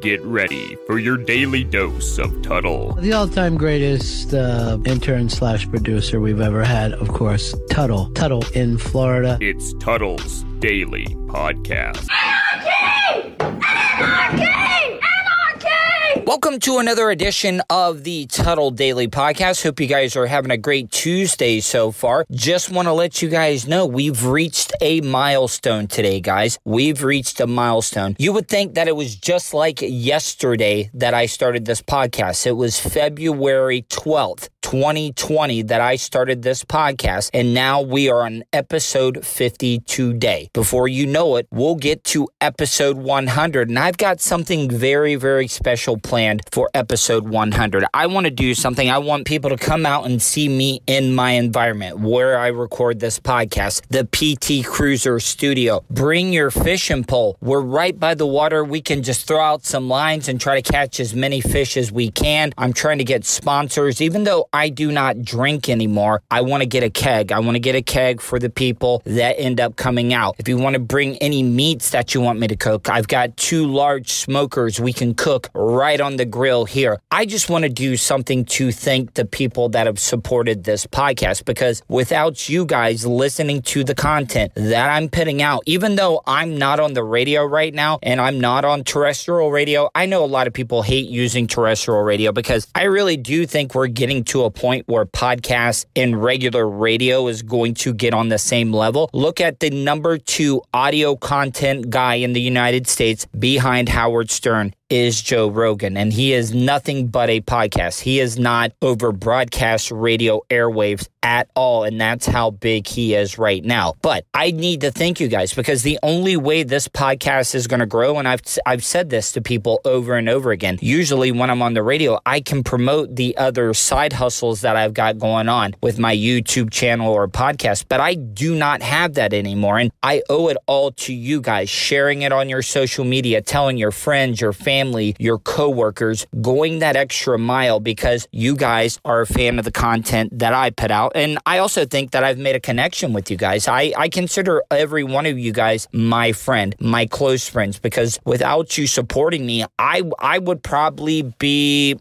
Get ready for your daily dose of Tuddle. The all-time greatest uh, intern slash producer we've ever had, of course, Tuddle. Tuddle in Florida. It's Tuddle's Daily Podcast. Anarchy! Anarchy! Welcome to another edition of the Tuddle Daily Podcast. Hope you guys are having a great Tuesday so far. Just want to let you guys know we've reached a milestone today, guys. We've reached a milestone. You would think that it was just like yesterday that I started this podcast. It was February 12th. 2020 that I started this podcast, and now we are on episode 50 today. Before you know it, we'll get to episode 100, and I've got something very, very special planned for episode 100. I want to do something. I want people to come out and see me in my environment where I record this podcast, the PT Cruiser Studio. Bring your fishing pole. We're right by the water. We can just throw out some lines and try to catch as many fish as we can. I'm trying to get sponsors, even though I do not drink anymore. I want to get a keg. I want to get a keg for the people that end up coming out. If you want to bring any meats that you want me to cook, I've got two large smokers we can cook right on the grill here. I just want to do something to thank the people that have supported this podcast because without you guys listening to the content that I'm putting out, even though I'm not on the radio right now and I'm not on terrestrial radio, I know a lot of people hate using terrestrial radio because I really do think we're getting to a point where podcasts and regular radio is going to get on the same level. Look at the number two audio content guy in the United States behind Howard Stern is Joe Rogan, and he is nothing but a podcast. He is not over broadcast radio airwaves at all, and that's how big he is right now. But I need to thank you guys because the only way this podcast is going to grow, and I've I've said this to people over and over again. Usually, when I'm on the radio, I can promote the other side hustles that I've got going on with my YouTube channel or podcast, but I do not have that anymore, and I owe it all to you guys sharing it on your social media, telling your friends, your family family, your coworkers, going that extra mile because you guys are a fan of the content that I put out. And I also think that I've made a connection with you guys. I, I consider every one of you guys my friend, my close friends, because without you supporting me, I I would probably be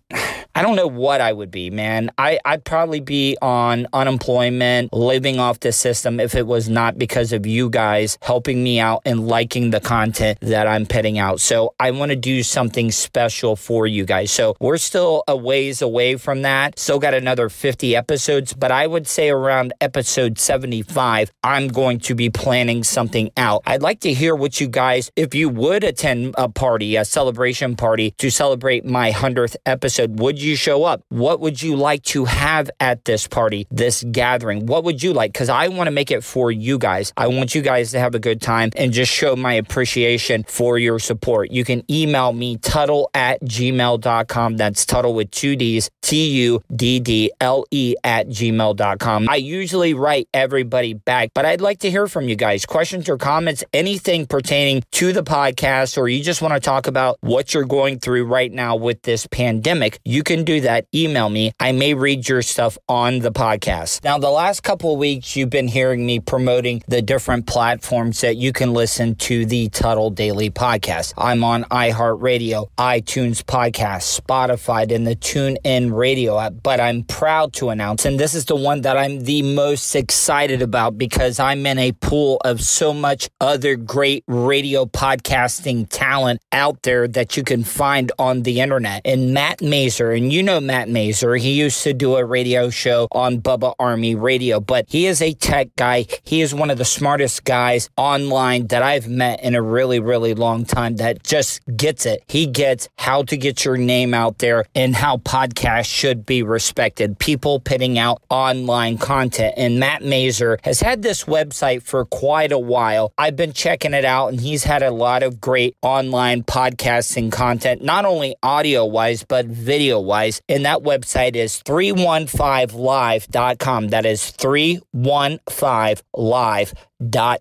I don't know what I would be, man. I, I'd probably be on unemployment, living off the system if it was not because of you guys helping me out and liking the content that I'm putting out. So I want to do something special for you guys. So we're still a ways away from that. Still got another 50 episodes, but I would say around episode 75, I'm going to be planning something out. I'd like to hear what you guys, if you would attend a party, a celebration party to celebrate my 100th episode, would you? You show up? What would you like to have at this party, this gathering? What would you like? Because I want to make it for you guys. I want you guys to have a good time and just show my appreciation for your support. You can email me, Tuddle at gmail.com. That's Tuddle with two D's, T U D D L E at gmail.com. I usually write everybody back, but I'd like to hear from you guys. Questions or comments, anything pertaining to the podcast, or you just want to talk about what you're going through right now with this pandemic, you can do that. Email me. I may read your stuff on the podcast. Now, the last couple of weeks, you've been hearing me promoting the different platforms that you can listen to the Tuddle Daily podcast. I'm on iHeartRadio, iTunes Podcast, Spotify, and the TuneIn Radio app. But I'm proud to announce, and this is the one that I'm the most excited about because I'm in a pool of so much other great radio podcasting talent out there that you can find on the internet. And Matt Mazer, and you know Matt Mazer, he used to do a radio show on Bubba Army Radio, but he is a tech guy. He is one of the smartest guys online that I've met in a really, really long time that just gets it. He gets how to get your name out there and how podcasts should be respected. People putting out online content. And Matt Mazer has had this website for quite a while. I've been checking it out and he's had a lot of great online podcasting content, not only audio wise, but video wise. And that website is 315live.com. That is 315live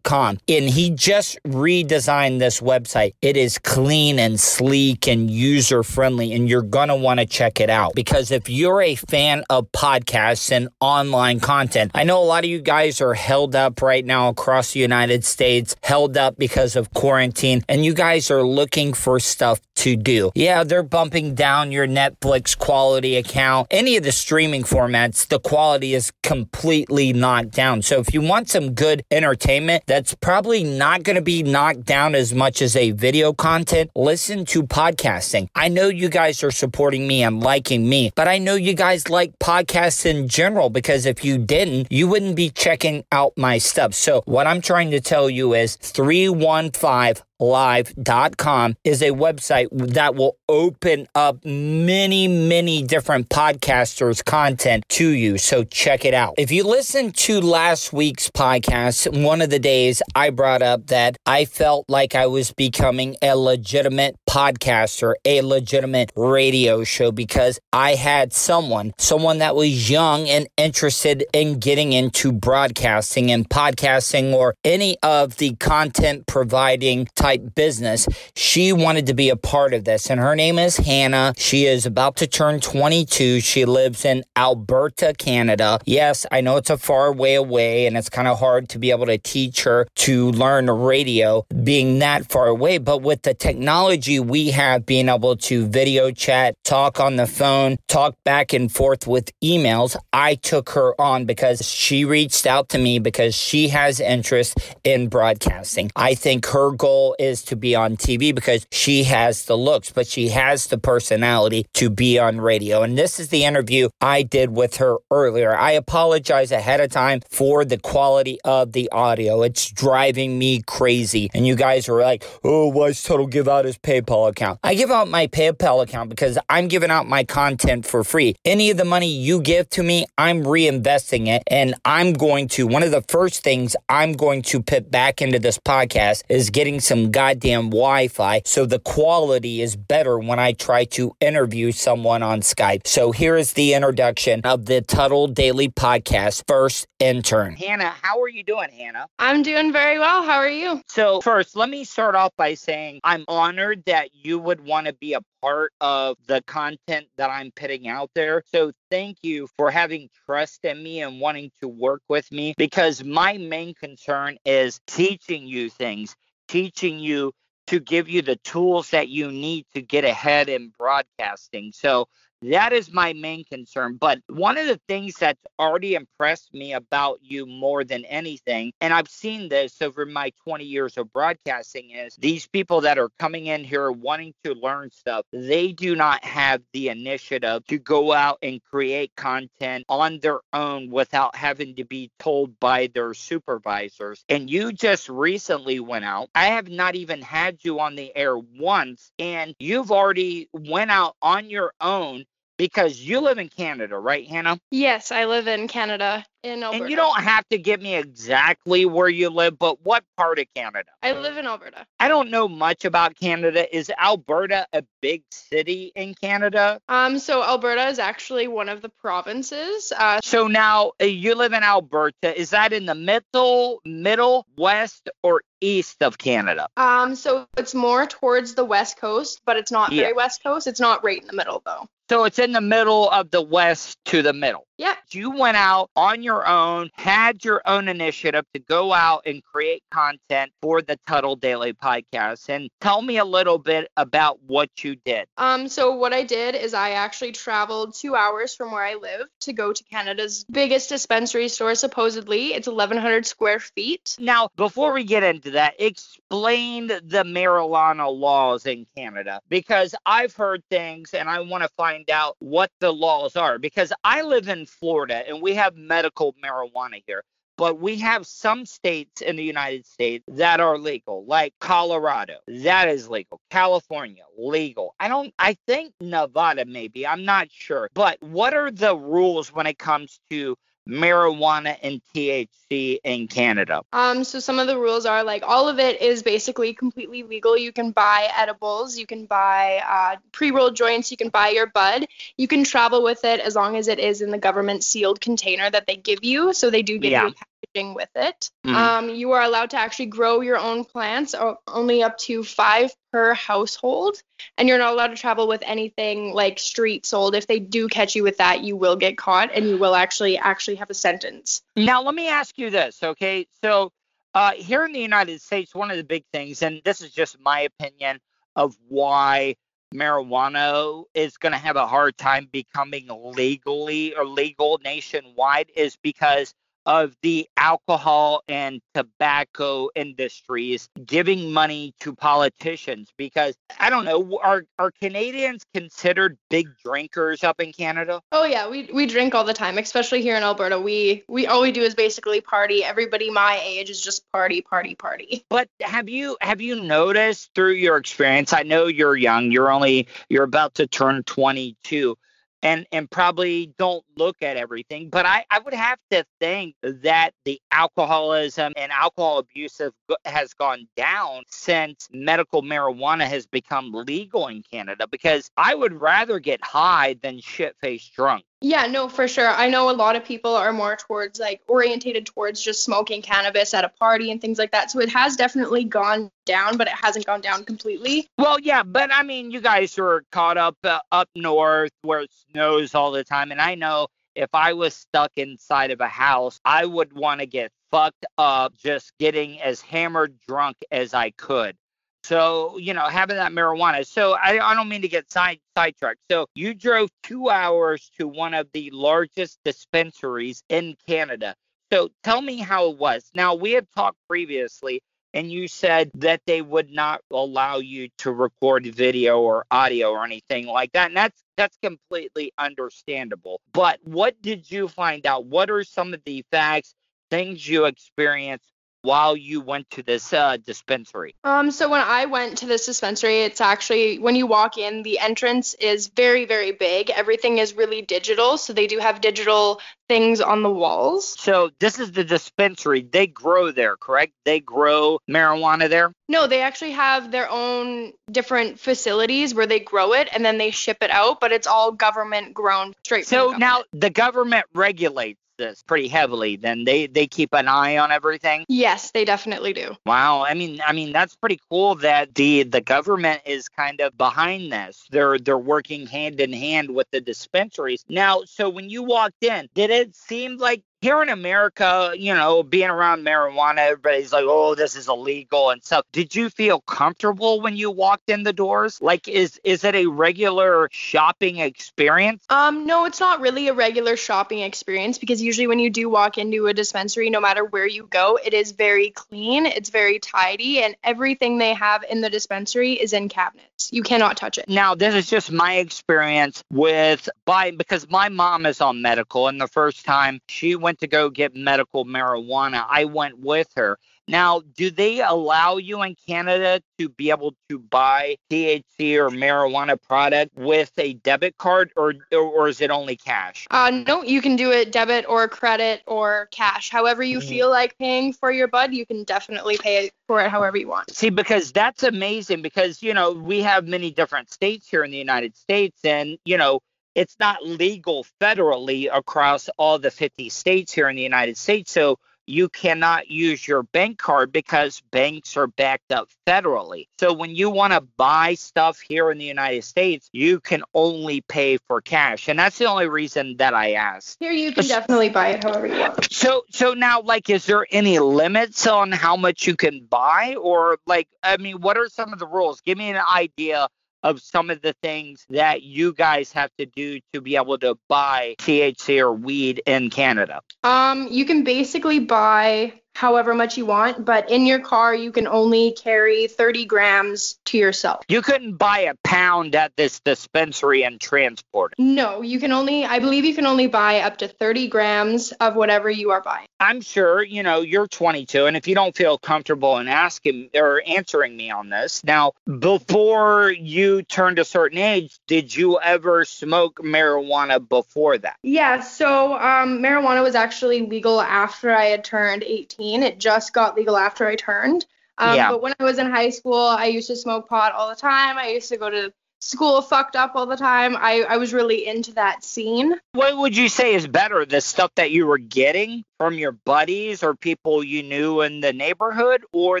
com. And he just redesigned this website. It is clean and sleek and user friendly, and you're going to want to check it out because if you're a fan of podcasts and online content, I know a lot of you guys are held up right now across the United States, held up because of quarantine, and you guys are looking for stuff to do. Yeah, they're bumping down your Netflix quality account. Any of the streaming formats, the quality is completely knocked down. So if you want some good entertainment, that's probably not going to be knocked down as much as a video content, listen to podcasting. I know you guys are supporting me and liking me, but I know you guys like podcasts in general because if you didn't, you wouldn't be checking out my stuff. So what I'm trying to tell you is 315 live.com is a website that will open up many, many different podcasters' content to you. So check it out. If you listen to last week's podcast, one of the days I brought up that I felt like I was becoming a legitimate podcaster, a legitimate radio show because I had someone, someone that was young and interested in getting into broadcasting and podcasting or any of the content providing type type business. She wanted to be a part of this, and her name is Hannah. She is about to turn 22. She lives in Alberta, Canada. Yes, I know it's a far way away, and it's kind of hard to be able to teach her to learn radio being that far away. But with the technology we have, being able to video chat, talk on the phone, talk back and forth with emails, I took her on because she reached out to me because she has interest in broadcasting. I think her goal is to be on TV because she has the looks, but she has the personality to be on radio. And this is the interview I did with her earlier. I apologize ahead of time for the quality of the audio. It's driving me crazy. And you guys are like, oh, why does Tuddle give out his PayPal account? I give out my PayPal account because I'm giving out my content for free. Any of the money you give to me, I'm reinvesting it. And I'm going to, one of the first things I'm going to put back into this podcast is getting some goddamn Wi Fi, so the quality is better when I try to interview someone on Skype. So here is the introduction of the Tuddle Daily Podcast first intern. Hannah, how are you doing, Hannah? I'm doing very well. How are you? So, first, let me start off by saying I'm honored that you would want to be a part of the content that I'm putting out there. So thank you for having trust in me and wanting to work with me because my main concern is teaching you things teaching you to give you the tools that you need to get ahead in broadcasting. So that is my main concern. But one of the things that's already impressed me about you more than anything, and I've seen this over my 20 years of broadcasting, is these people that are coming in here wanting to learn stuff, they do not have the initiative to go out and create content on their own without having to be told by their supervisors. And you just recently went out. I have not even had you on the air once, and you've already went out on your own because you live in Canada, right, Hannah? Yes, I live in Canada in Alberta. And you don't have to give me exactly where you live, but what part of Canada? I live in Alberta. I don't know much about Canada. Is Alberta a big city in Canada? Um, so Alberta is actually one of the provinces. Uh, so now uh, you live in Alberta. Is that in the middle, middle, west, or east of Canada? Um, so it's more towards the west coast, but it's not yeah. very west coast. It's not right in the middle though. So it's in the middle of the west to the middle. Yeah. You went out on your own, had your own initiative to go out and create content for the Tuddle Daily podcast. And tell me a little bit about what you did. Um, so what I did is I actually traveled two hours from where I live to go to Canada's biggest dispensary store, supposedly. It's 1,100 square feet. Now, before we get into that, explain the marijuana laws in Canada because I've heard things and I want to find out what the laws are because I live in Florida and we have medical marijuana here. But we have some states in the United States that are legal, like Colorado, that is legal. California, legal. I don't, I think Nevada maybe, I'm not sure. But what are the rules when it comes to marijuana and THC in Canada? Um, so some of the rules are like all of it is basically completely legal. You can buy edibles, you can buy uh, pre-rolled joints, you can buy your bud. You can travel with it as long as it is in the government sealed container that they give you. So they do give Yeah. you packaging with it. Mhm. Um, you are allowed to actually grow your own plants, only up to five per household, and you're not allowed to travel with anything like street sold. If they do catch you with that, you will get caught, and you will actually actually have a sentence. Now, let me ask you this, okay? So, uh, here in the United States, one of the big things, and this is just my opinion of why marijuana is going to have a hard time becoming legally or legal nationwide, is because of the alcohol and tobacco industries giving money to politicians because I don't know are are Canadians considered big drinkers up in Canada? Oh yeah, we we drink all the time, especially here in Alberta. We we all we do is basically party. Everybody my age is just party, party, party. But have you have you noticed through your experience? I know you're young. You're only you're about to turn 22, and and probably don't look at everything. But I I would have to think that the alcoholism and alcohol abuse have, has gone down since medical marijuana has become legal in Canada. Because I would rather get high than shit faced drunk. Yeah, no, for sure. I know a lot of people are more towards like orientated towards just smoking cannabis at a party and things like that. So it has definitely gone down, but it hasn't gone down completely. Well, yeah, but I mean, you guys are caught up uh, up north where it snows all the time, and I know if I was stuck inside of a house, I would want to get fucked up, just getting as hammered drunk as I could. So, you know, having that marijuana. So I, I don't mean to get side sidetracked. So you drove two hours to one of the largest dispensaries in Canada. So tell me how it was. Now we have talked previously and you said that they would not allow you to record video or audio or anything like that and that's that's completely understandable but what did you find out what are some of the facts things you experienced while you went to this uh, dispensary? Um, so when I went to this dispensary, it's actually when you walk in, the entrance is very, very big. Everything is really digital, so they do have digital things on the walls. so this is the dispensary. They grow there correct? They grow marijuana there? No, they actually have their own different facilities where they grow it and then they ship it out, but it's all government grown straight from so the now the government regulates this pretty heavily then they they keep an eye on everything Yes, they definitely do. Wow, I mean, I mean that's pretty cool that the the government is kind of behind this. They're they're working hand in hand with the dispensaries. Now, so when you walked in, did it seem like here in America, you know, being around marijuana, everybody's like, "Oh, this is illegal" and stuff. Did you feel comfortable when you walked in the doors? Like, is is it a regular shopping experience? Um, no, it's not really a regular shopping experience because usually when you do walk into a dispensary, no matter where you go, it is very clean, it's very tidy, and everything they have in the dispensary is in cabinets. You cannot touch it. Now, this is just my experience with buying because my mom is on medical, and the first time she went to go get medical marijuana, I went with her. Now, do they allow you in Canada to be able to buy THC or marijuana product with a debit card, or or is it only cash? Uh, no, you can do it debit or credit or cash. However you Mhm. feel like paying for your bud, you can definitely pay for it however you want. See, because that's amazing because, you know, we have many different states here in the United States and, you know, it's not legal federally across all the 50 states here in the United States. So you cannot use your bank card because banks are backed up federally. So when you want to buy stuff here in the United States, you can only pay for cash. And that's the only reason that I asked. Here you can definitely buy it however you want. So so now like is there any limits on how much you can buy or like I mean what are some of the rules? Give me an idea of some of the things that you guys have to do to be able to buy THC or weed in Canada. Um, you can basically buy however much you want, but in your car, you can only carry 30 grams to yourself. You couldn't buy a pound at this dispensary and transport it. No, you can only, I believe you can only buy up to 30 grams of whatever you are buying. I'm sure, you know, you're 22, and if you don't feel comfortable in asking or answering me on this, now, before you turned a certain age, did you ever smoke marijuana before that? Yeah, so um, marijuana was actually legal after I had turned 18. It just got legal after I turned. Um, Yeah. But when I was in high school, I used to smoke pot all the time. I used to go to school fucked up all the time. I, I was really into that scene. What would you say is better, the stuff that you were getting from your buddies or people you knew in the neighborhood, or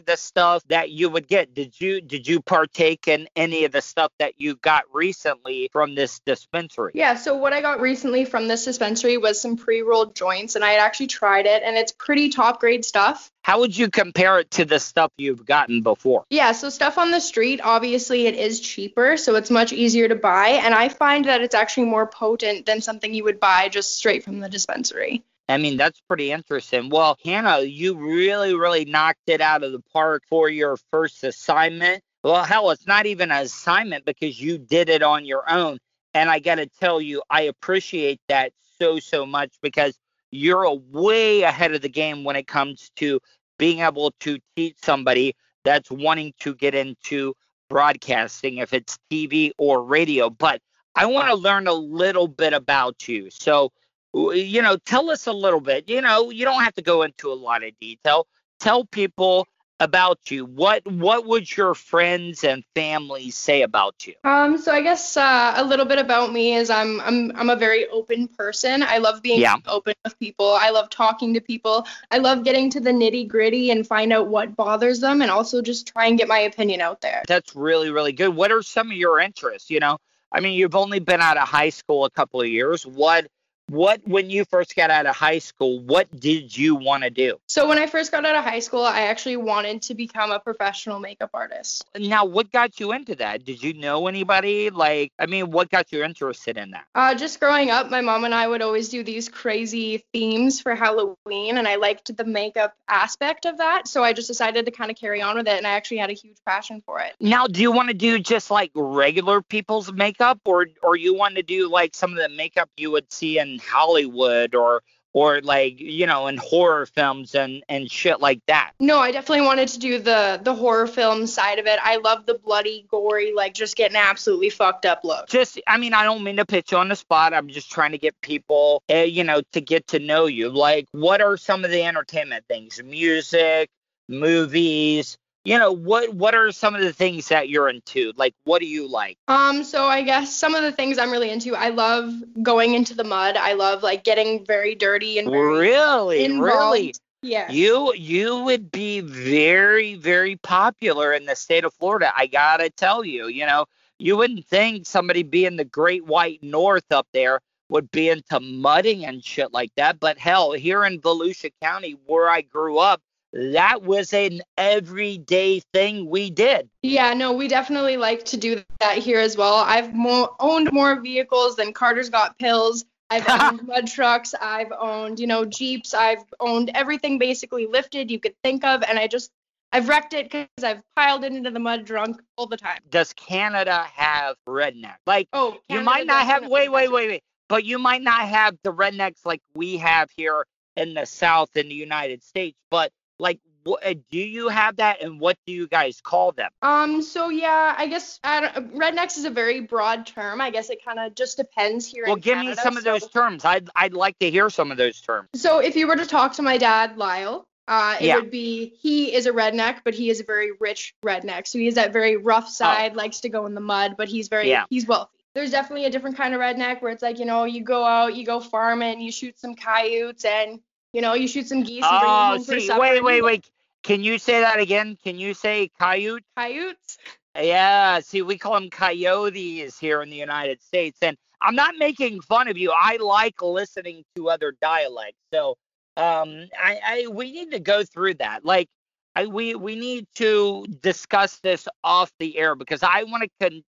the stuff that you would get? Did you did you partake in any of the stuff that you got recently from this dispensary? Yeah, so what I got recently from this dispensary was some pre-rolled joints, and I had actually tried it, and it's pretty top grade stuff. How would you compare it to the stuff you've gotten before? Yeah, so stuff on the street, obviously it is cheaper, so it's much easier to buy, and I find that it's actually more potent than something you would buy just straight from the dispensary. I mean, that's pretty interesting. Well, Hannah, you really, really knocked it out of the park for your first assignment. Well, hell, it's not even an assignment because you did it on your own. And I got to tell you, I appreciate that so, so much because you're a way ahead of the game when it comes to being able to teach somebody that's wanting to get into broadcasting, if it's TV or radio. But I want to learn a little bit about you. So, you know, tell us a little bit. You know, you don't have to go into a lot of detail. Tell people about you. What what would your friends and family say about you? Um, so I guess uh, a little bit about me is I'm I'm I'm a very open person. I love being Yeah. open with people. I love talking to people. I love getting to the nitty gritty and find out what bothers them, and also just try and get my opinion out there. That's really really good. What are some of your interests? You know, I mean, you've only been out of high school a couple of years. What what when you first got out of high school? What did you want to do? So when I first got out of high school, I actually wanted to become a professional makeup artist. Now, what got you into that? Did you know anybody? Like, I mean, what got you interested in that? Uh, just growing up, my mom and I would always do these crazy themes for Halloween, and I liked the makeup aspect of that. So I just decided to kind of carry on with it, and I actually had a huge passion for it. Now, do you want to do just like regular people's makeup, or or you want to do like some of the makeup you would see in Hollywood, or or like you know in horror films and and shit like that? No, I definitely wanted to do the the horror film side of it. I love the bloody, gory, like just getting absolutely fucked up look. Just, I mean, I don't mean to put you on the spot. I'm just trying to get people, uh, you know, to get to know you. Like, what are some of the entertainment things? Music, movies. You know, what what are some of the things that you're into? Like, what do you like? Um, so I guess some of the things I'm really into, I love going into the mud. I love like getting very dirty and very Really, involved. really. Yeah. You you would be very very popular in the state of Florida. I gotta tell you, you know, you wouldn't think somebody being the Great White North up there would be into mudding and shit like that. But hell, here in Volusia County, where I grew up, that was an everyday thing we did. Yeah, no, we definitely like to do that here as well. I've mo- owned more vehicles than Carter's Got Pills. I've owned mud trucks. I've owned, you know, Jeeps. I've owned everything basically lifted you could think of. And I just, I've wrecked it because I've piled it into the mud drunk all the time. Does Canada have redneck? Like Oh, you might not have wait wait wait wait but you might not have the rednecks like we have here in the south in the united states but like uh, do you have that and what do you guys call them Um, so yeah, I guess I rednecks is a very broad term. I guess it kind of just depends here well give me Canada. some of those terms i'd i'd like to hear some of those terms So if you were to talk to my dad, Lyle, uh, it Yeah. would be he is a redneck, but he is a very rich redneck. So he he's that very rough side, likes to go in the mud, but he's very Oh. Yeah. he's wealthy. There's definitely a different kind of redneck where it's like you know you go out, you go farming, you shoot some coyotes, and you know you shoot some geese and bring them oh see wait wait wait can you say that again can you say coyote Coyotes? Yeah, see, we call them coyotes here in the United States, and I'm not making fun of you. I like listening to other dialects, so um, I, I we need to go through that. Like, I we we need to discuss this off the air because I want to con-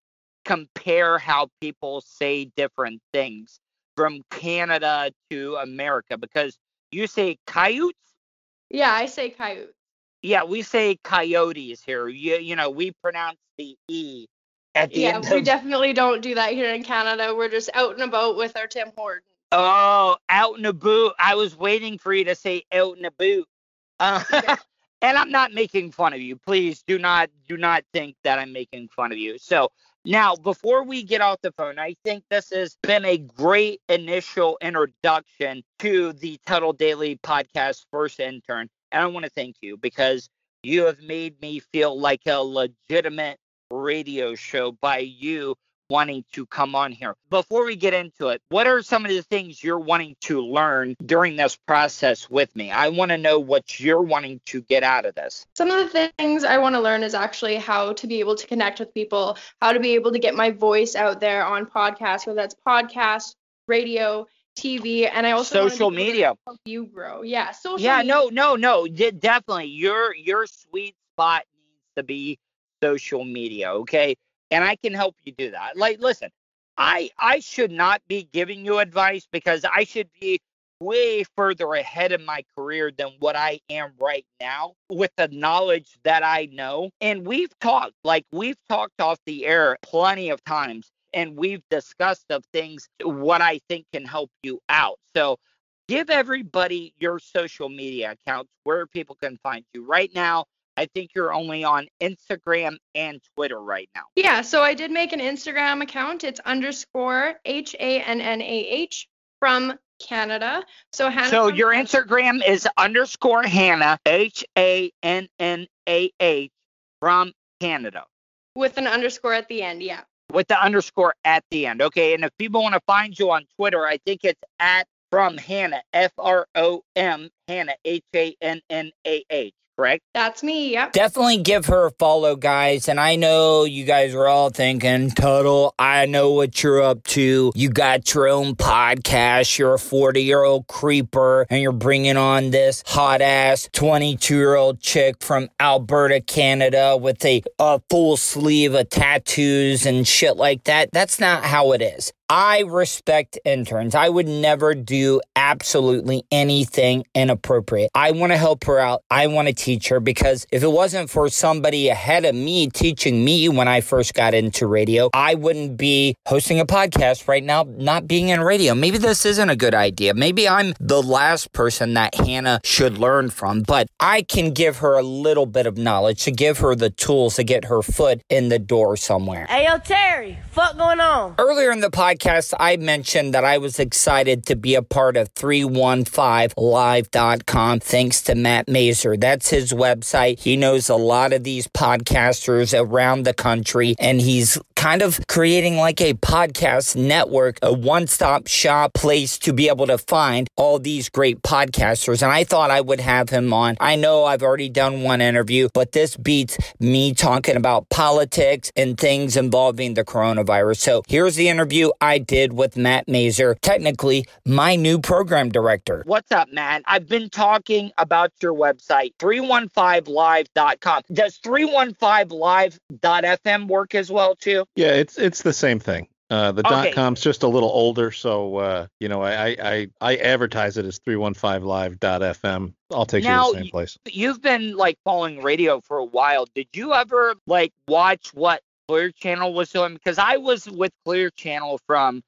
compare how people say different things from Canada to America because you say coyotes Yeah, I say coyote. Yeah, we say coyotes here. You, you know, we pronounce the E at the Yeah, end Yeah, we of. definitely don't do that here in Canada. We're just out and about with our Tim Hortons. Oh, out and about. I was waiting for you to say out and about. Uh, and I'm not making fun of you. Please do not do not think that I'm making fun of you. So now, before we get off the phone, I think this has been a great initial introduction to the Tuddle Daily Podcast first intern. And I want to thank you because you have made me feel like a legitimate radio show by you wanting to come on here. Before we get into it, what are some of the things you're wanting to learn during this process with me? I want to know what you're wanting to get out of this. Some of the things I want to learn is actually how to be able to connect with people, how to be able to get my voice out there on podcasts, whether that's podcast, radio, TV, and I also Social media. help you grow. Yeah, social Yeah, media. no, no, no. de- Definitely. Your your sweet spot needs to be social media, okay? And I can help you do that. Like listen, I I should not be giving you advice because I should be way further ahead in my career than what I am right now with the knowledge that I know. And we've talked, like we've talked off the air plenty of times and we've discussed of things what I think can help you out. So give everybody your social media accounts where people can find you. Right now, I think you're only on Instagram and Twitter right now. Yeah, so I did make an Instagram account. It's underscore H A N N A H from Canada. So Hannah. So your Instagram is underscore Hannah, H A N N A H from Canada with an underscore at the end. Yeah. with the underscore at the end. Okay. And if people want to find you on Twitter, I think it's at from Hannah, F R O M, Hannah, H A N N A H, correct? That's me. Yep. Definitely give her a follow, guys. And I know you guys are all thinking, Tuddle, I know what you're up to. You got your own podcast. You're a 40 year old creeper, and you're bringing on this hot ass 22 year old chick from Alberta, Canada, with a, a full sleeve of tattoos and shit like that. That's not how it is. I respect interns. I would never do absolutely anything inappropriate. I want to help her out. I want to teach her because if it wasn't for somebody ahead of me teaching me when I first got into radio, I wouldn't be hosting a podcast right now, not being in radio. Maybe this isn't a good idea. Maybe I'm the last person that Hannah should learn from, but I can give her a little bit of knowledge to give her the tools to get her foot in the door somewhere. Hey, yo, Terry, fuck going on? Earlier in the podcast, I mentioned that I was excited to be a part of 315live.com thanks to Matt Mazer. That's his website. He knows a lot of these podcasters around the country, and he's kind of creating like a podcast network, a one stop shop place to be able to find all these great podcasters. And I thought I would have him on. I know I've already done one interview, but this beats me talking about politics and things involving the coronavirus. So here's the interview I did with Matt Mazer, technically my new program director. What's up, Matt? I've been talking about your website, 315live.com. Does 315live.fm work as well, too? Yeah, it's it's the same thing. Uh, the Okay. dot com's just a little older, so uh, you know I, I I advertise it as 315live.fm. I'll take Now, you to the same place. You've been like following radio for a while. Did you ever like watch what Clear Channel was doing? Because I was with Clear Channel from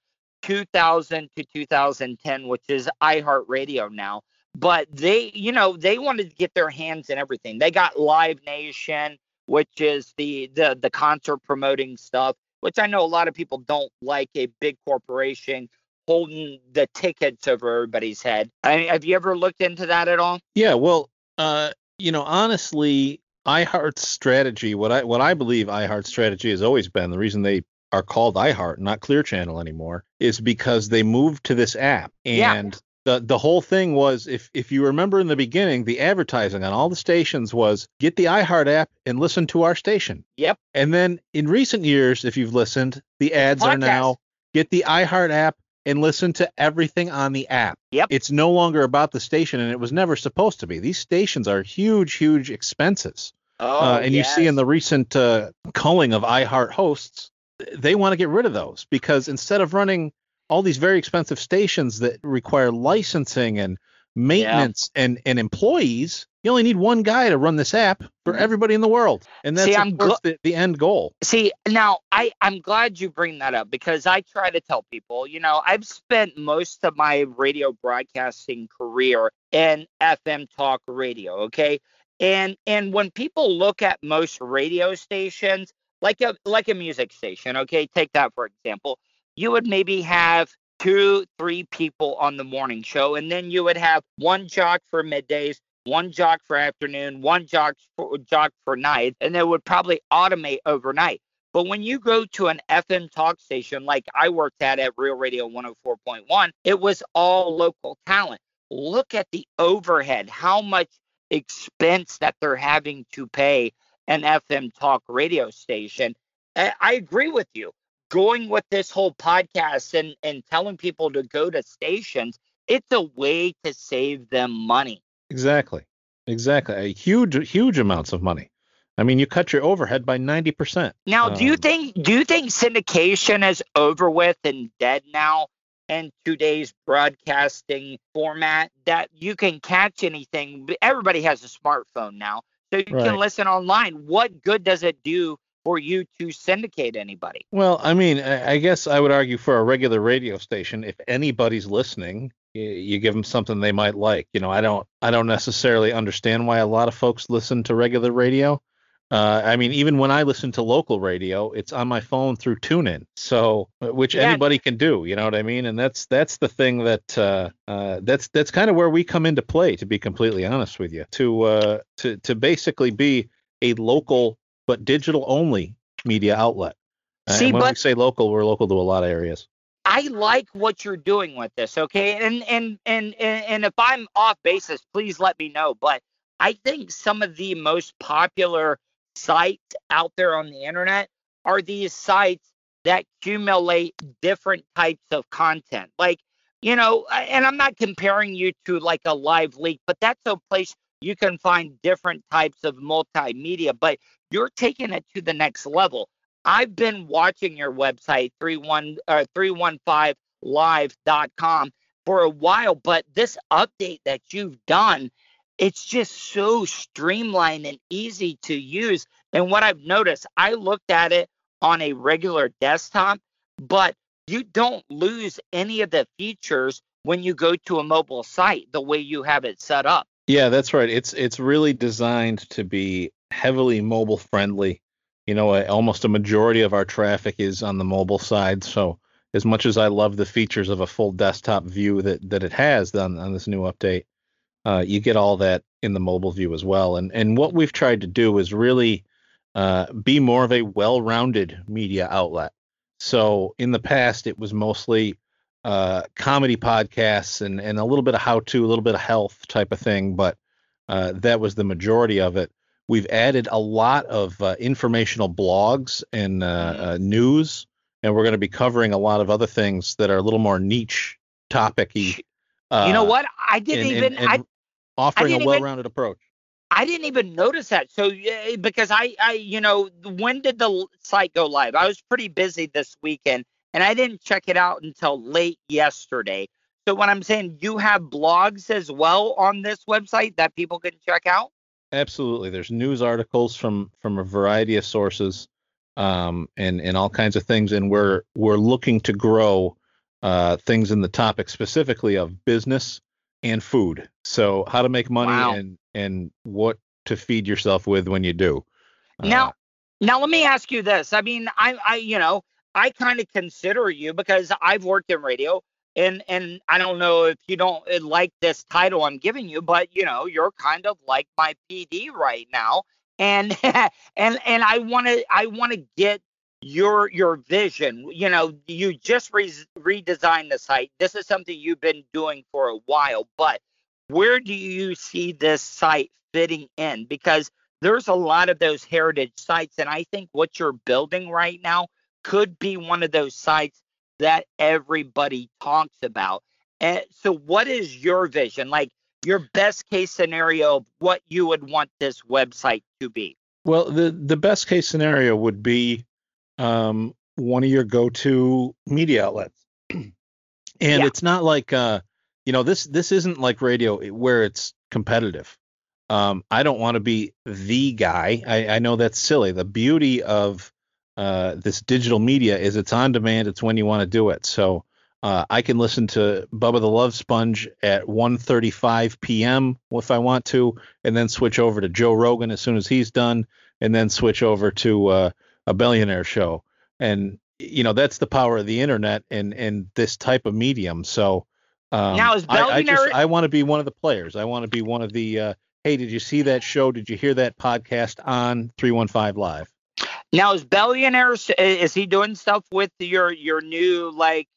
2000 to 2010, which is iHeartRadio now. But they, you know, they wanted to get their hands in everything. They got Live Nation, which is the the the concert promoting stuff, which I know a lot of people don't like a big corporation holding the tickets over everybody's head. I mean, have you ever looked into that at all? Yeah, well, uh, you know, honestly, iHeart's strategy, what I what I believe iHeart's strategy has always been, the reason they are called iHeart, not Clear Channel anymore, is because they moved to this app. And the the whole thing was if if you remember in the beginning, the advertising on all the stations was get the iHeart app and listen to our station. Yep. And then in recent years, if you've listened, the ads are now get the iHeart app and listen to everything on the app. Yep. It's no longer about the station, and it was never supposed to be. These stations are huge, huge expenses. Oh, uh, and you see in the recent uh, culling of iHeart hosts, they want to get rid of those because instead of running all these very expensive stations that require licensing and maintenance and and employees, you only need one guy to run this app for mm-hmm. everybody in the world, and that's See, I'm gl- the, the end goal. See, now I I'm glad you bring that up because I try to tell people, you know, I've spent most of my radio broadcasting career in FM talk radio, okay? And and when people look at most radio stations, like a like a music station, okay, take that for example, you would maybe have two, three people on the morning show, and then you would have one jock for middays, one jock for afternoon, one jock for jock for night, and they would probably automate overnight. But when you go to an FM talk station like I worked at at Real Radio 104.1, it was all local talent. Look at the overhead, how much expense that they're having to pay an FM talk radio station. I agree with you. Going with this whole podcast and, and telling people to go to stations, it's a way to save them money. Exactly, exactly. A huge huge amounts of money. I mean, you cut your overhead by ninety percent. Now, do you Um, think do you think syndication is over with and dead now in today's broadcasting format that you can catch anything? Everybody has a smartphone now, so you Right. can listen online. What good does it do for you to syndicate anybody? Well, I mean, I guess I would argue for a regular radio station, if anybody's listening, you, you give them something they might like. You know, I don't, I don't necessarily understand why a lot of folks listen to regular radio. Uh, I mean, even when I listen to local radio, it's on my phone through TuneIn, so uh, which Yeah. anybody can do. You know what I mean? And that's that's the thing that uh, uh, that's that's kind of where we come into play. To be completely honest with you, to uh, to to basically be a local but digital only media outlet. Uh, See, and when we say local, we're local to a lot of areas. I like what you're doing with this, okay? And and and and, and if I'm off basis, please let me know. But I think some of the most popular sites out there on the internet are these sites that accumulate different types of content. Like, you know, and I'm not comparing you to like a LiveLeak, but that's a place you can find different types of multimedia, but you're taking it to the next level. I've been watching your website 31 uh, 315live.com for a while, but this update that you've done, it's just so streamlined and easy to use. And what I've noticed, I looked at it on a regular desktop, but you don't lose any of the features when you go to a mobile site the way you have it set up. Yeah, that's right. It's it's really designed to be heavily mobile friendly. You know, almost a majority of our traffic is on the mobile side. So as much as I love the features of a full desktop view that that it has on on this new update, uh, you get all that in the mobile view as well. And and what we've tried to do is really uh, be more of a well-rounded media outlet. So in the past, it was mostly uh, comedy podcasts and, and a little bit of how to, a little bit of health type of thing, but uh, that was the majority of it. We've added a lot of uh, informational blogs and uh, uh, news, and we're going to be covering a lot of other things that are a little more niche topicy. Uh, you know what? I didn't and- even and- I offering a didn't even- well-rounded approach. I didn't even notice that. So because I, I, you know, when did the site go live? I was pretty busy this weekend, and I didn't check it out until late yesterday. So when I'm saying you have blogs as well on this website that people can check out. Absolutely. There's news articles from from a variety of sources, um, and and all kinds of things. And we're we're looking to grow uh, things in the topic specifically of business and food. So how to make money Wow. and and what to feed yourself with when you do. Uh, Now, now let me ask you this. I mean, I, I, you know, I kind of consider you because I've worked in radio, and and I don't know if you don't uh, like this title I'm giving you, but you know, you're kind of like my PD right now, and and and I want to I want to get your your vision. You know, you just re- redesigned the site. This is something you've been doing for a while, but where do you see this site fitting in? Because there's a lot of those heritage sites, and I think what you're building right now could be one of those sites that everybody talks about. And so, what is your vision? Like your best case scenario of what you would want this website to be? Well, the the best case scenario would be um, one of your go-to media outlets, and Yeah. it's not like uh, you know this this isn't like radio where it's competitive. Um, I don't want to be the guy. I, I know that's silly. The beauty of uh, this digital media is it's on demand. It's when you want to do it. So uh, I can listen to Bubba the Love Sponge at 1:35 p.m. if I want to, and then switch over to Joe Rogan as soon as he's done, and then switch over to uh, a billionaire show. And you know that's the power of the internet and and this type of medium. So um, Now, is I, I just I want to be one of the players. I want to be one of the. Uh, hey, did you see that show? Did you hear that podcast on 315 Live? Now is Billionaires is he doing stuff with your your new like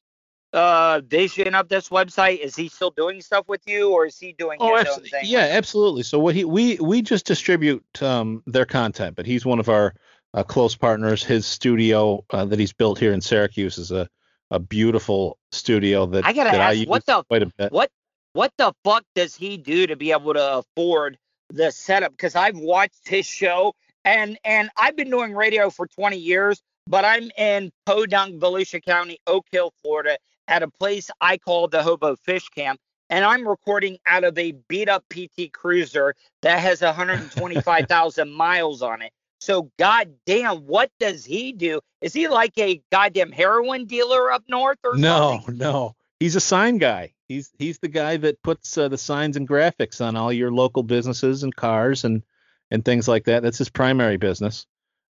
uh vision of this website? Is he still doing stuff with you or is he doing Oh, his abso- thing? yeah, absolutely. So what he we we just distribute um, their content, but he's one of our uh, close partners. His studio uh, that he's built here in Syracuse is a a beautiful studio that I gotta that ask, use what the quite a bit. what what the fuck does he do to be able to afford the setup? Because I've watched his show and and I've been doing radio for 20 years, but I'm in Podunk, Volusia County, Oak Hill, Florida, at a place I call the Hobo Fish Camp. And I'm recording out of a beat up PT Cruiser that has 125,000 miles on it. So, goddamn, what does he do? Is he like a goddamn heroin dealer up north or No, something? no, he's a sign guy. He's he's the guy that puts uh, the signs and graphics on all your local businesses and cars and and things like that. That's his primary business.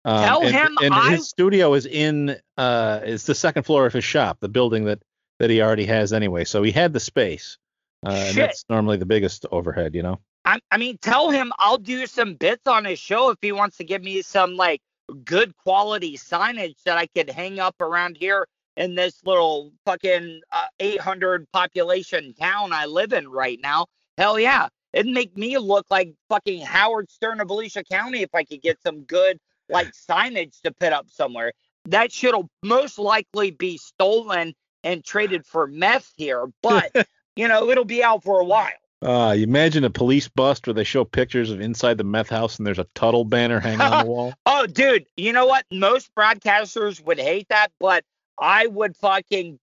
Um, Tell and, him and I- his studio is in uh is the second floor of his shop, the building that that he already has anyway. So he had the space. Uh, and that's normally the biggest overhead, you know. I, I mean, tell him I'll do some bits on his show if he wants to give me some like good quality signage that I could hang up around here in this little fucking uh, 800 population town I live in right now. Hell yeah. It'd make me look like fucking Howard Stern of Volusia County if I could get some good like signage to put up somewhere. That shit'll most likely be stolen and traded for meth here, but you know, it'll be out for a while. Uh, you imagine a police bust where they show pictures of inside the meth house and there's a Tuddle banner hanging on the wall. Oh, dude, you know what? Most broadcasters would hate that, but I would fucking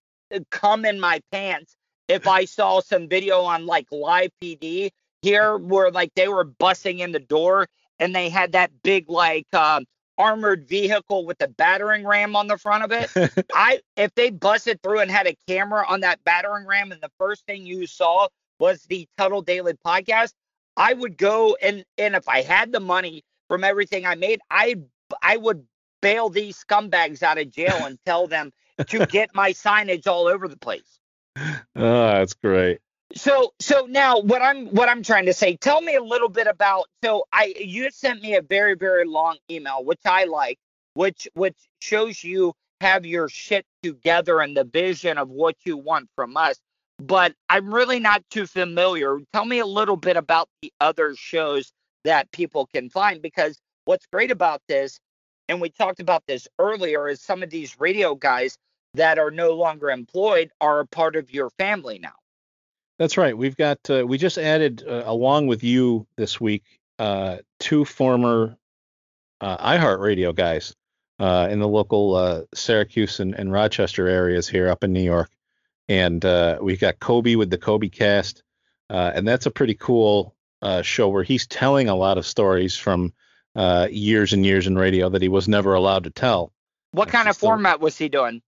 come in my pants if I saw some video on like live PD here where like they were busting in the door and they had that big like um, armored vehicle with the battering ram on the front of it. I if they busted through and had a camera on that battering ram and the first thing you saw was the Tuddle Daily podcast, I would go and and if I had the money from everything I made, I I would bail these scumbags out of jail and tell them to get my signage all over the place. Oh, that's great. So so now what I'm what I'm trying to say, tell me a little bit about so I you sent me a very very long email which I like which which shows you have your shit together and the vision of what you want from us. But I'm really not too familiar. Tell me a little bit about the other shows that people can find because what's great about this and we talked about this earlier is some of these radio guys that are no longer employed are a part of your family now. That's right. We've got uh, we just added uh, along with you this week uh, two former uh, iHeartRadio guys uh, in the local uh, Syracuse and, and Rochester areas here up in New York, and uh, we've got Kobe with the Kobe Cast, uh, and that's a pretty cool uh, show where he's telling a lot of stories from uh, years and years in radio that he was never allowed to tell. What That's kind of a- format was he doing?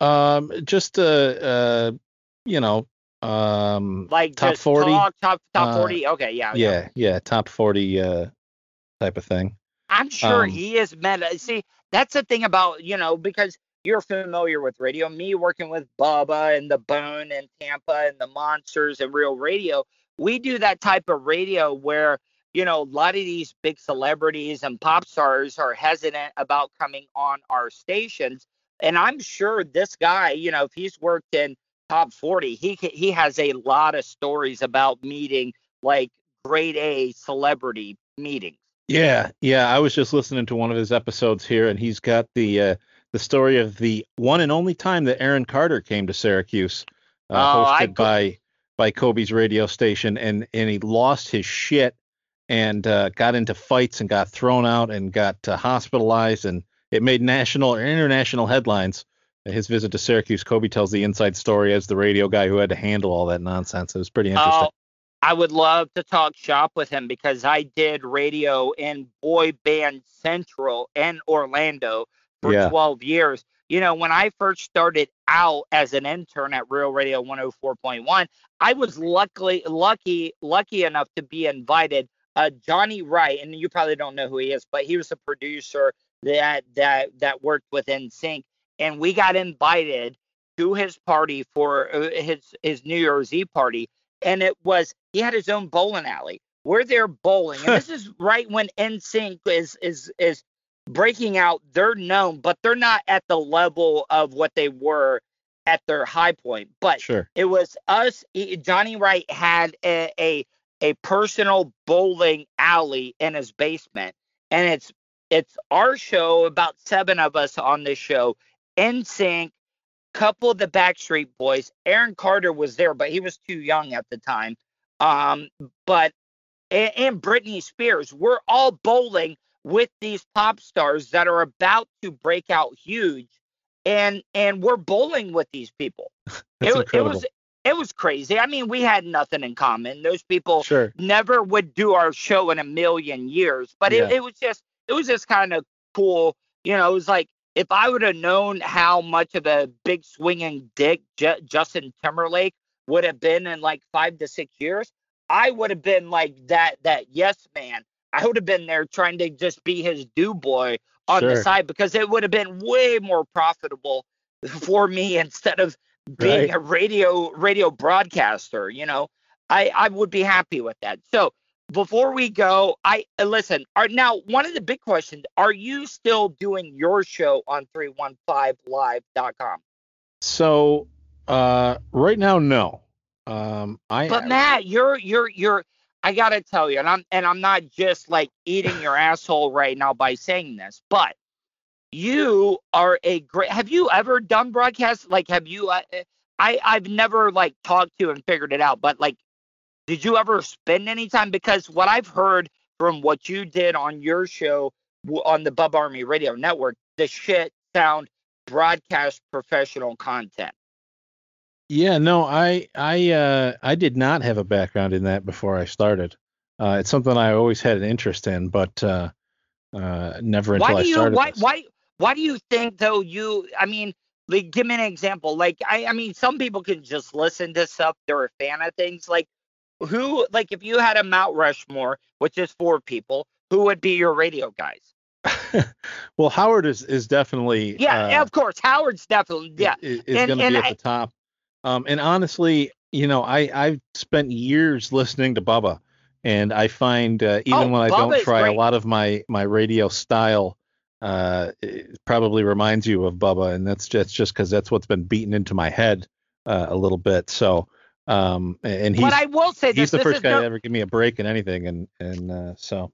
Um, just uh, uh, you know, um, Like top just 40? talk, top top Uh, forty. Okay, yeah, yeah, yeah, top 40 uh, type of thing. I'm sure um, he is meta. See, that's the thing about you know because you're familiar with radio. Me working with Bubba and the Bone and Tampa and the Monsters and Real Radio, we do that type of radio where you know a lot of these big celebrities and pop stars are hesitant about coming on our stations. And I'm sure this guy, you know, if he's worked in top 40, he he has a lot of stories about meeting like grade A celebrity meetings. Yeah, yeah. I was just listening to one of his episodes here, and he's got the uh, the story of the one and only time that Aaron Carter came to Syracuse, uh, Oh, hosted go- by by Kobe's radio station, and and he lost his shit and uh, got into fights and got thrown out and got uh, hospitalized, and it made national or international headlines his visit to Syracuse, Kobe tells the inside story as the radio guy who had to handle all that nonsense. It was pretty interesting. Oh, I would love to talk shop with him because I did radio in Boy Band Central in Orlando for Yeah. 12 years. You know, when I first started out as an intern at Real Radio 104.1, I was luckily lucky lucky enough to be invited. Uh, Johnny Wright, and you probably don't know who he is, but he was a producer that that that worked with NSYNC, and we got invited to his party for uh, his his New Year's Eve party, and it was he had his own bowling alley. We're there bowling, and this is right when NSYNC is is is breaking out. They're known, but they're not at the level of what they were at their high point. But Sure. it was us. Johnny Wright had a, a a personal bowling alley in his basement, and it's it's our show. About seven of us on this show. NSYNC, couple of the Backstreet Boys. Aaron Carter was there, but he was too young at the time. Um, but and, and Britney Spears. We're all bowling with these pop stars that are about to break out huge, and and we're bowling with these people. That's it, wa- it was it was crazy. I mean, we had nothing in common. Those people Sure. never would do our show in a million years. But it, it was just it was just kind of cool. You know, it was like if I would have known how much of a big swinging dick Ju- Justin Timberlake would have been in like five to six years, I would have been like that that yes man. I would have been there trying to just be his do boy on the side because it would have been way more profitable for me instead of being Right. a radio radio broadcaster. You know, I I would be happy with that. So before we go, I uh, listen. Are now one of the big questions: Are you still doing your show on 315live.com? So uh, right now, no. Um, I But Matt, you're you're you're. I gotta tell you, and I'm and I'm not just like eating your asshole right now by saying this, but you are a great. Have you ever done broadcasts? Like, have you? Uh, I I've never like talked to and figured it out, but like, did you ever spend any time? Because what I've heard from what you did on your show on the Bubba Army Radio Network, the shit sound broadcast professional content. Yeah, no, I I uh I did not have a background in that before I started. Uh it's something I always had an interest in, but uh uh never until why I do you started. why this. why why do you think though you i mean like give me an example like i i mean some people can just listen to stuff they're a fan of things like who like if you had a mount rushmore which is four people who would be your radio guys well, Howard is is definitely yeah uh, of course howard's definitely yeah i- is going to be at I- the top. Um, and honestly, you know, I I've spent years listening to Bubba, and I find uh, even Oh, when I Bubba don't try a lot of my my radio style, uh, it probably reminds you of Bubba, and that's just just because that's what's been beaten into my head uh, a little bit. So, um, and he's but i will say this he's the this first guy no- to ever give me a break in anything, and and uh, so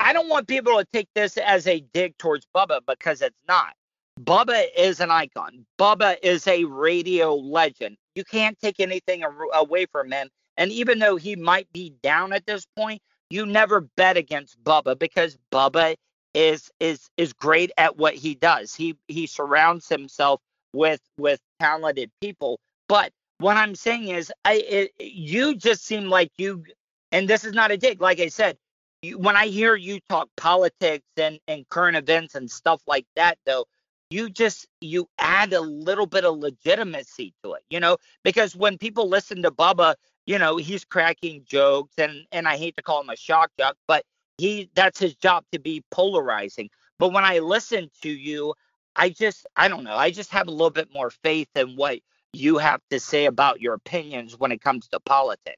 I don't want people to take this as a dig towards Bubba because it's not. Bubba is an icon. Bubba is a radio legend. You can't take anything away from him. And even though he might be down at this point, you never bet against Bubba because Bubba is is is great at what he does. He he surrounds himself with with talented people. But what I'm saying is, I it, you just seem like you, and this is not a dig. Like I said, you, when I hear you talk politics and, and current events and stuff like that, though, you just you add a little bit of legitimacy to it, you know, because when people listen to Bubba, you know, he's cracking jokes and and I hate to call him a shock jock, but he that's his job to be polarizing. But when I listen to you, I just I don't know, I just have a little bit more faith in what you have to say about your opinions when it comes to politics.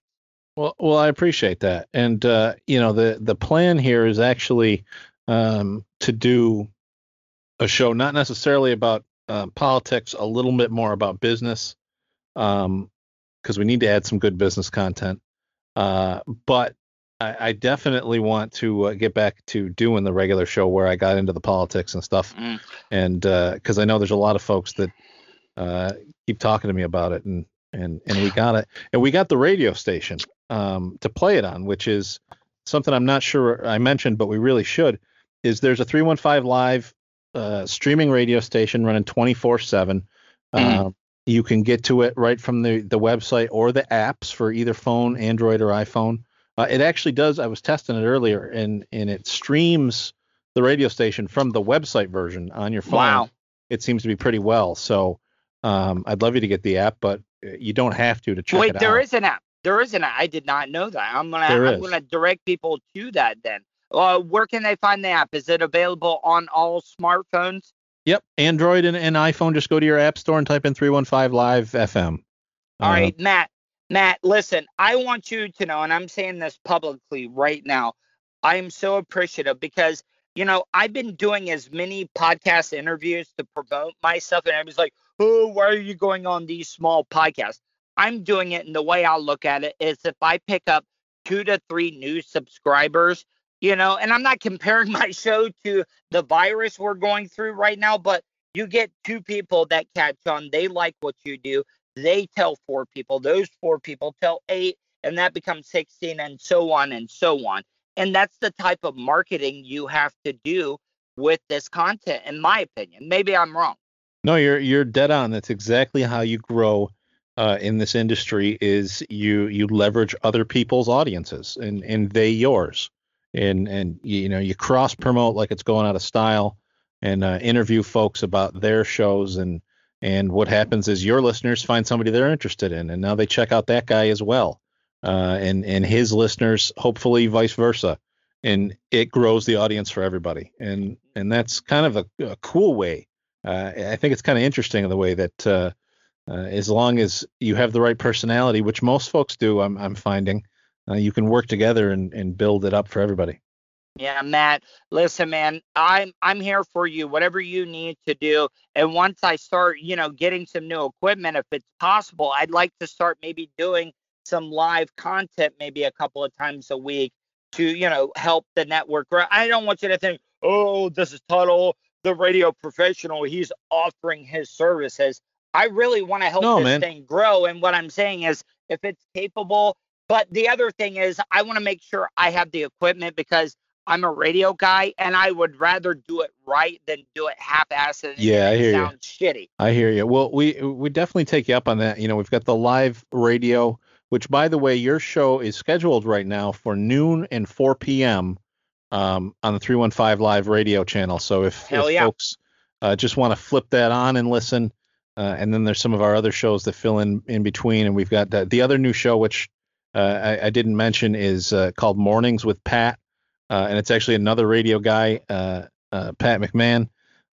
Well, well, I appreciate that, and uh, you know the the plan here is actually um, to do a show not necessarily about uh, politics, a little bit more about business, because we need to add some good business content. Uh, but I, I definitely want to uh, get back to doing the regular show where I got into the politics and stuff, Mm. and because I know there's a lot of folks that uh, keep talking to me about it, and and and we got it, and we got the radio station um, to play it on, which is something I'm not sure I mentioned, but we really should. Is there's a 315 live uh, streaming radio station running 24/7. Mm. Um, you can get to it right from the, the website or the apps for either phone, Android or iPhone. Uh, it actually does. I was testing it earlier, and and it streams the radio station from the website version on your phone. Wow. It seems to be pretty well. So um, I'd love you to get the app, but uh, you don't have to to check Wait, it there out. is an app. There is an app. I did not know that. I'm gonna There I'm is. gonna direct people to that then. Uh, where can they find the app? Is it available on all smartphones? Yep, Android and, and iPhone. Just go to your app store and type in 315 Live FM. All Uh, right, Matt. Matt, listen, I want you to know, and I'm saying this publicly right now. I am so appreciative because, you know, I've been doing as many podcast interviews to promote myself, and everybody's like, oh, why are you going on these small podcasts? I'm doing it, and the way I look at it is if I pick up two to three new subscribers, you know, and I'm not comparing my show to the virus we're going through right now, but you get two people that catch on, they like what you do, they tell four people, those four people tell eight, and that becomes 16, and so on and so on. And that's the type of marketing you have to do with this content, in my opinion. Maybe I'm wrong. No, you're you're dead on. That's exactly how you grow uh, in this industry. Is you you leverage other people's audiences and and they yours, and and you know you cross promote like it's going out of style, and uh, interview folks about their shows and and what happens is your listeners find somebody they're interested in, and now they check out that guy as well, uh, and and his listeners hopefully vice versa, and it grows the audience for everybody, and and that's kind of a, a cool way uh, I think it's kind of interesting the way that uh, uh, as long as you have the right personality, which most folks do, I'm, I'm finding, uh, you can work together and, and build it up for everybody. Yeah, Matt. Listen, man, I'm I'm here for you. Whatever you need to do. And once I start, you know, getting some new equipment, if it's possible, I'd like to start maybe doing some live content maybe a couple of times a week to, you know, help the network grow. I don't want you to think, oh, this is Tuddle, the radio professional. He's offering his services. I really want to help No, this man. thing grow. And what I'm saying is, if it's capable, but the other thing is, I want to make sure I have the equipment because I'm a radio guy and I would rather do it right than do it half-assed Yeah, I hear you. shitty. I hear you. Well, we we definitely take you up on that. You know, we've got the live radio, which by the way, your show is scheduled right now for noon and 4 p.m. Um, on the 315 live radio channel. So if, if yeah. folks uh, just want to flip that on and listen, uh, and then there's some of our other shows that fill in in between, and we've got the, the other new show which uh, I, I didn't mention is uh, called Mornings with Pat, uh, and it's actually another radio guy, uh, uh, Pat McMahon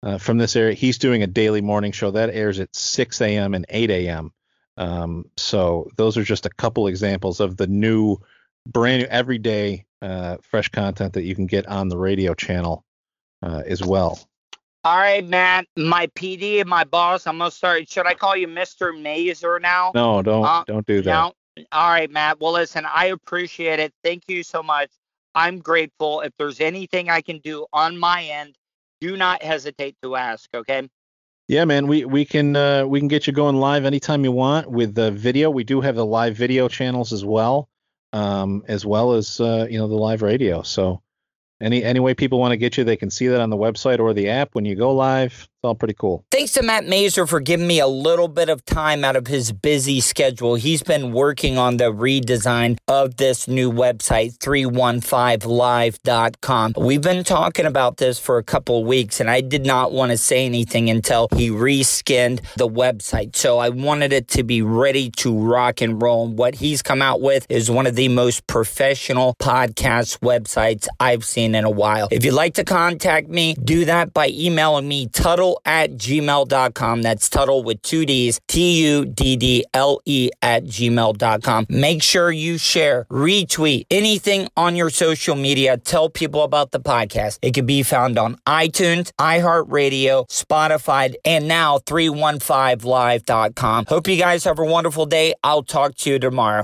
uh, from this area. He's doing a daily morning show that airs at 6 a.m. and 8 a.m. Um, so those are just a couple examples of the new, brand new, everyday, uh, fresh content that you can get on the radio channel uh, as well. All right, Matt, my PD and my boss. I'm gonna start. Should I call you Mr. Mazer now? No, don't Uh, don't do that. No? All right, Matt. Well, listen, I appreciate it. Thank you so much. I'm grateful. If there's anything I can do on my end, do not hesitate to ask. Okay. Yeah, man, we we can uh, we can get you going live anytime you want with the video. We do have the live video channels as well, um, as well as uh, you know the live radio. So any any way people want to get you, they can see that on the website or the app when you go live. All pretty cool. Thanks to Matt Mazer for giving me a little bit of time out of his busy schedule. He's been working on the redesign of this new website, 315live.com. We've been talking about this for a couple of weeks, and I did not want to say anything until he reskinned the website. So I wanted it to be ready to rock and roll. What he's come out with is one of the most professional podcast websites I've seen in a while. If you'd like to contact me, do that by emailing me At gmail.com. That's Tuddle with two D's, T U D D L E at gmail.com. Make sure you share, retweet anything on your social media. Tell people about the podcast. It can be found on iTunes, iHeartRadio, Spotify, and now 315live.com. Hope you guys have a wonderful day. I'll talk to you tomorrow.